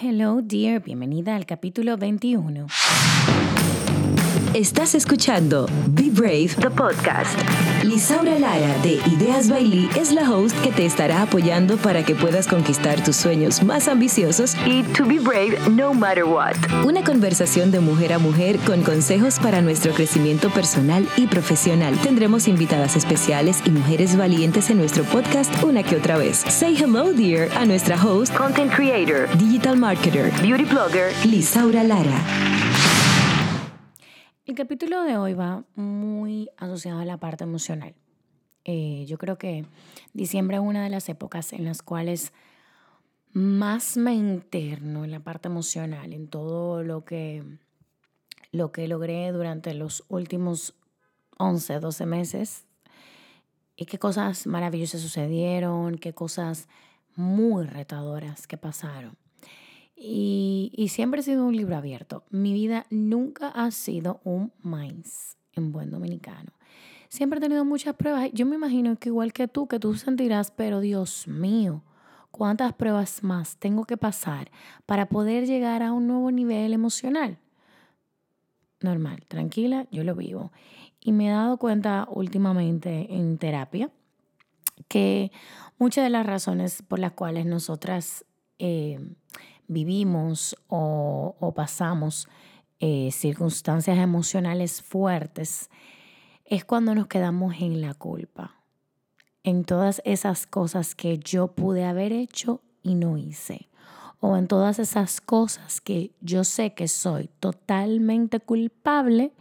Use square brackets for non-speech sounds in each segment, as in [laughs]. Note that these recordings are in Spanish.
Hello, dear. Bienvenida al capítulo 21. Estás escuchando Be Brave, the podcast. Lisaura Lara de Ideas Bailey es la host que te estará apoyando para que puedas conquistar tus sueños más ambiciosos y to be brave no matter what. Una conversación de mujer a mujer con consejos para nuestro crecimiento personal y profesional. Tendremos invitadas especiales y mujeres valientes en nuestro podcast una que otra vez. Say hello, dear, a nuestra host, content creator, digital marketer, beauty blogger, Lisaura Lara. El capítulo de hoy va muy asociado a la parte emocional. Eh, yo creo que diciembre es una de las épocas en las cuales más me interno en la parte emocional, en todo lo que, lo que logré durante los últimos 11, 12 meses y qué cosas maravillosas sucedieron, qué cosas muy retadoras que pasaron. Y, siempre he sido un libro abierto. Mi vida nunca ha sido un minds en buen dominicano. Siempre he tenido muchas pruebas. Yo me imagino que igual que tú, que tú sentirás, pero Dios mío, ¿cuántas pruebas más tengo que pasar para poder llegar a un nuevo nivel emocional? Normal, tranquila, yo lo vivo. Y me he dado cuenta últimamente en terapia que muchas de las razones por las cuales nosotras eh, vivimos o, pasamos eh, circunstancias emocionales fuertes, es cuando nos quedamos en la culpa, en todas esas cosas que yo pude haber hecho y no hice, o en todas esas cosas que yo sé que soy totalmente culpable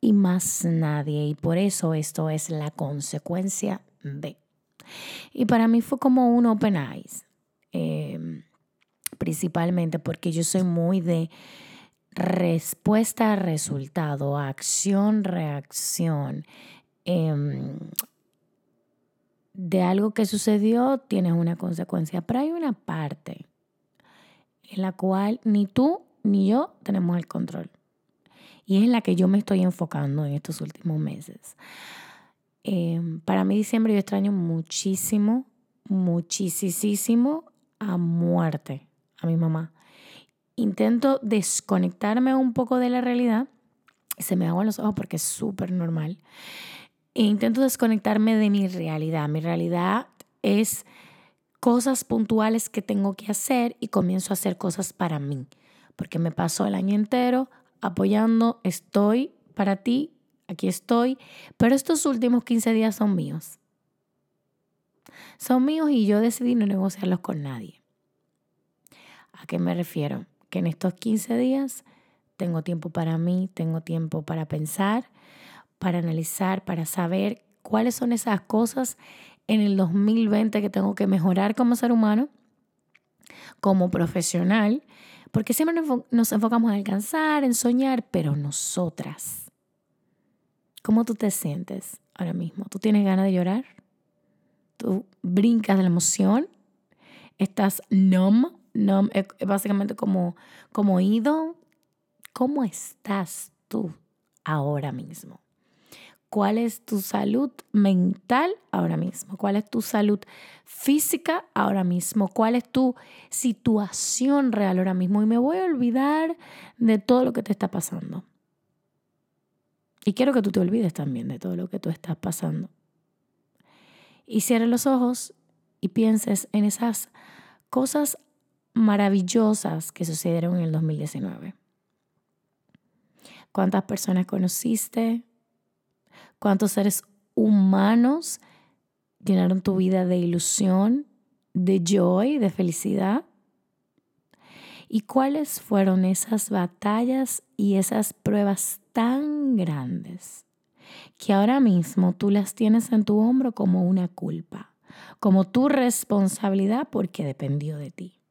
y más nadie, y por eso esto es la consecuencia de. Y para mí fue como un open eyes. Em, principalmente porque yo soy muy de respuesta resultado, acción, reacción. Em, de algo que sucedió tienes una consecuencia, pero hay una parte en la cual ni tú ni yo tenemos el control. Y es en la que yo me estoy enfocando en estos últimos meses. Em, para mí diciembre yo extraño muchísimo, muchísimo a muerte a mi mamá. Intento desconectarme un poco de la realidad. Se me aguan los ojos porque es súper normal. E intento desconectarme de mi realidad. Mi realidad es cosas puntuales que tengo que hacer y comienzo a hacer cosas para mí. Porque me paso el año entero apoyando, estoy para ti, aquí estoy, pero estos últimos 15 días son míos. Son míos y yo decidí no negociarlos con nadie. ¿A qué me refiero? Que en estos 15 días tengo tiempo para mí, tengo tiempo para pensar, para analizar, para saber cuáles son esas cosas en el 2020 que tengo que mejorar como ser humano, como profesional, porque siempre nos enfocamos en alcanzar, en soñar, pero nosotras, ¿cómo tú te sientes ahora mismo? ¿Tú tienes ganas de llorar? ¿Tú brincas de la emoción? ¿Estás numb? No, básicamente como, como ido, ¿cómo estás tú ahora mismo? ¿Cuál es tu salud mental ahora mismo? ¿Cuál es tu salud física ahora mismo? ¿Cuál es tu situación real ahora mismo? Y me voy a olvidar de todo lo que te está pasando. Y quiero que tú te olvides también de todo lo que tú estás pasando. Y cierres los ojos y pienses en esas cosas maravillosas que sucedieron en el 2019. ¿Cuántas personas conociste? ¿Cuántos seres humanos llenaron tu vida de ilusión, de joy, de felicidad? ¿Y cuáles fueron esas batallas y esas pruebas tan grandes que ahora mismo tú las tienes en tu hombro como una culpa, como tu responsabilidad porque dependió de ti?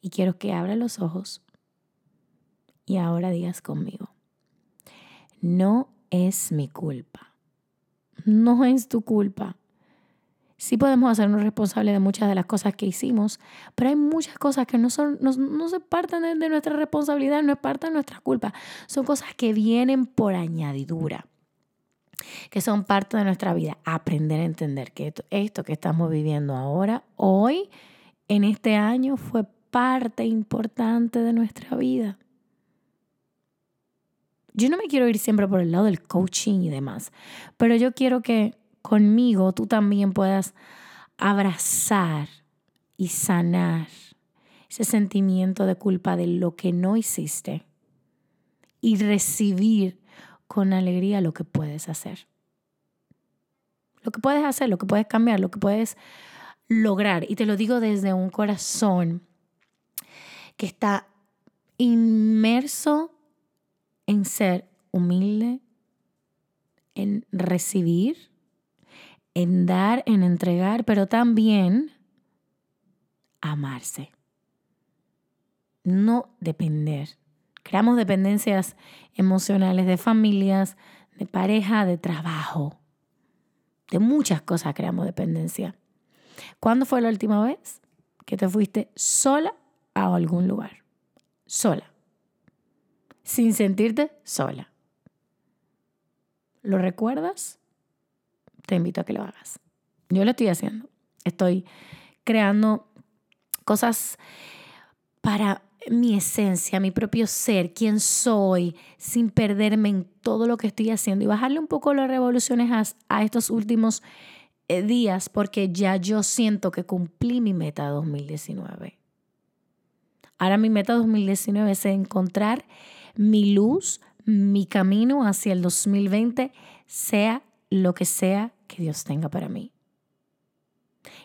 Y quiero que abra los ojos y ahora digas conmigo, no es mi culpa, no es tu culpa. Sí podemos hacernos responsables de muchas de las cosas que hicimos, pero hay muchas cosas que no, son, no, no se parten de, nuestra responsabilidad, no es parte de nuestra culpa. Son cosas que vienen por añadidura que son parte de nuestra vida. Aprender a entender que esto que estamos viviendo ahora, hoy, en este año fue parte importante de nuestra vida. Yo no me quiero ir siempre por el lado del coaching y demás, pero yo quiero que conmigo tú también puedas abrazar y sanar ese sentimiento de culpa de lo que no hiciste y recibir con alegría lo que puedes hacer. Lo que puedes hacer, lo que puedes cambiar, lo que puedes lograr. Y te lo digo desde un corazón que está inmerso en ser humilde, en recibir, en dar, en entregar, pero también amarse. No depender. Creamos dependencias emocionales de familias, de pareja, de trabajo. De muchas cosas creamos dependencia. ¿Cuándo fue la última vez que te fuiste sola a algún lugar? Sola. Sin sentirte sola. ¿Lo recuerdas? Te invito a que lo hagas. Yo lo estoy haciendo. Estoy creando cosas para mi esencia, mi propio ser, quién soy, sin perderme en todo lo que estoy haciendo y bajarle un poco las revoluciones a, a estos últimos eh, días porque ya yo siento que cumplí mi meta 2019. Ahora mi meta 2019 es encontrar mi luz, mi camino hacia el 2020, sea lo que sea que Dios tenga para mí.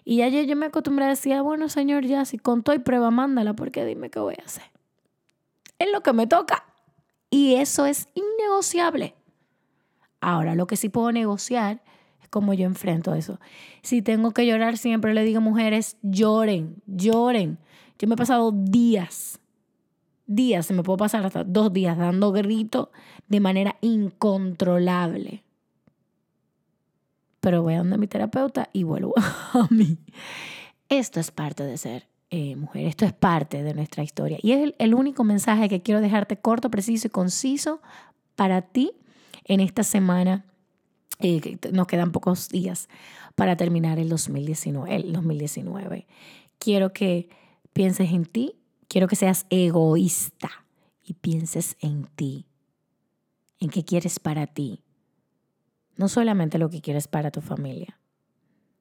Y ya yo, me acostumbré a decir, ah, bueno, Señor, ya si con y prueba, mándala, porque dime qué voy a hacer. Es lo que me toca. Y eso es innegociable. Ahora, lo que sí puedo negociar cómo yo enfrento eso. Si tengo que llorar, siempre le digo mujeres, lloren, lloren. Yo me he pasado días, días, se me puedo pasar hasta dos días dando gritos de manera incontrolable. Pero voy a donde mi terapeuta y vuelvo [laughs] a mí. Esto es parte de ser eh, mujer, esto es parte de nuestra historia. Y es el, el único mensaje que quiero dejarte corto, preciso y conciso para ti en esta semana eh, nos quedan pocos días para terminar el 2019, el 2019. Quiero que pienses en ti, quiero que seas egoísta y pienses en ti, en qué quieres para ti. No solamente lo que quieres para tu familia,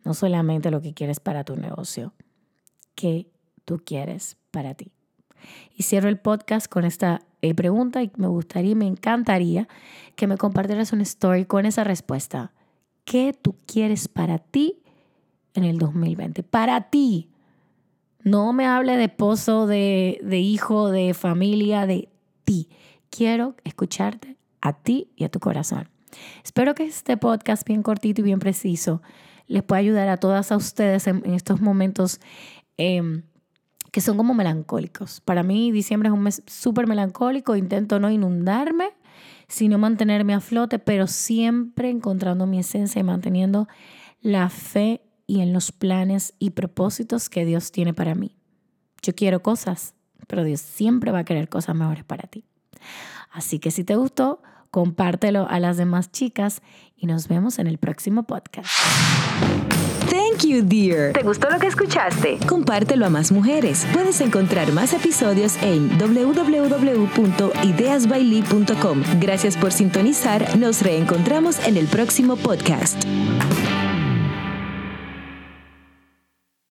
no solamente lo que quieres para tu negocio, qué tú quieres para ti. Y cierro el podcast con esta eh, pregunta y me gustaría y me encantaría que me compartieras una story con esa respuesta. ¿Qué tú quieres para ti en el 2020? Para ti. No me hable de esposo, de, de hijo, de familia, de ti. Quiero escucharte a ti y a tu corazón. Espero que este podcast bien cortito y bien preciso les pueda ayudar a todas a ustedes en, estos momentos eh, que son como melancólicos. Para mí diciembre es un mes súper melancólico, intento no inundarme, sino mantenerme a flote, pero siempre encontrando mi esencia y manteniendo la fe y en los planes y propósitos que Dios tiene para mí. Yo quiero cosas, pero Dios siempre va a querer cosas mejores para ti. Así que si te gustó, compártelo a las demás chicas y nos vemos en el próximo podcast. Thank you, dear. ¿Te gustó lo que escuchaste? Compártelo a más mujeres. Puedes encontrar más episodios en www.ideasbailey.com. Gracias por sintonizar. Nos reencontramos en el próximo podcast.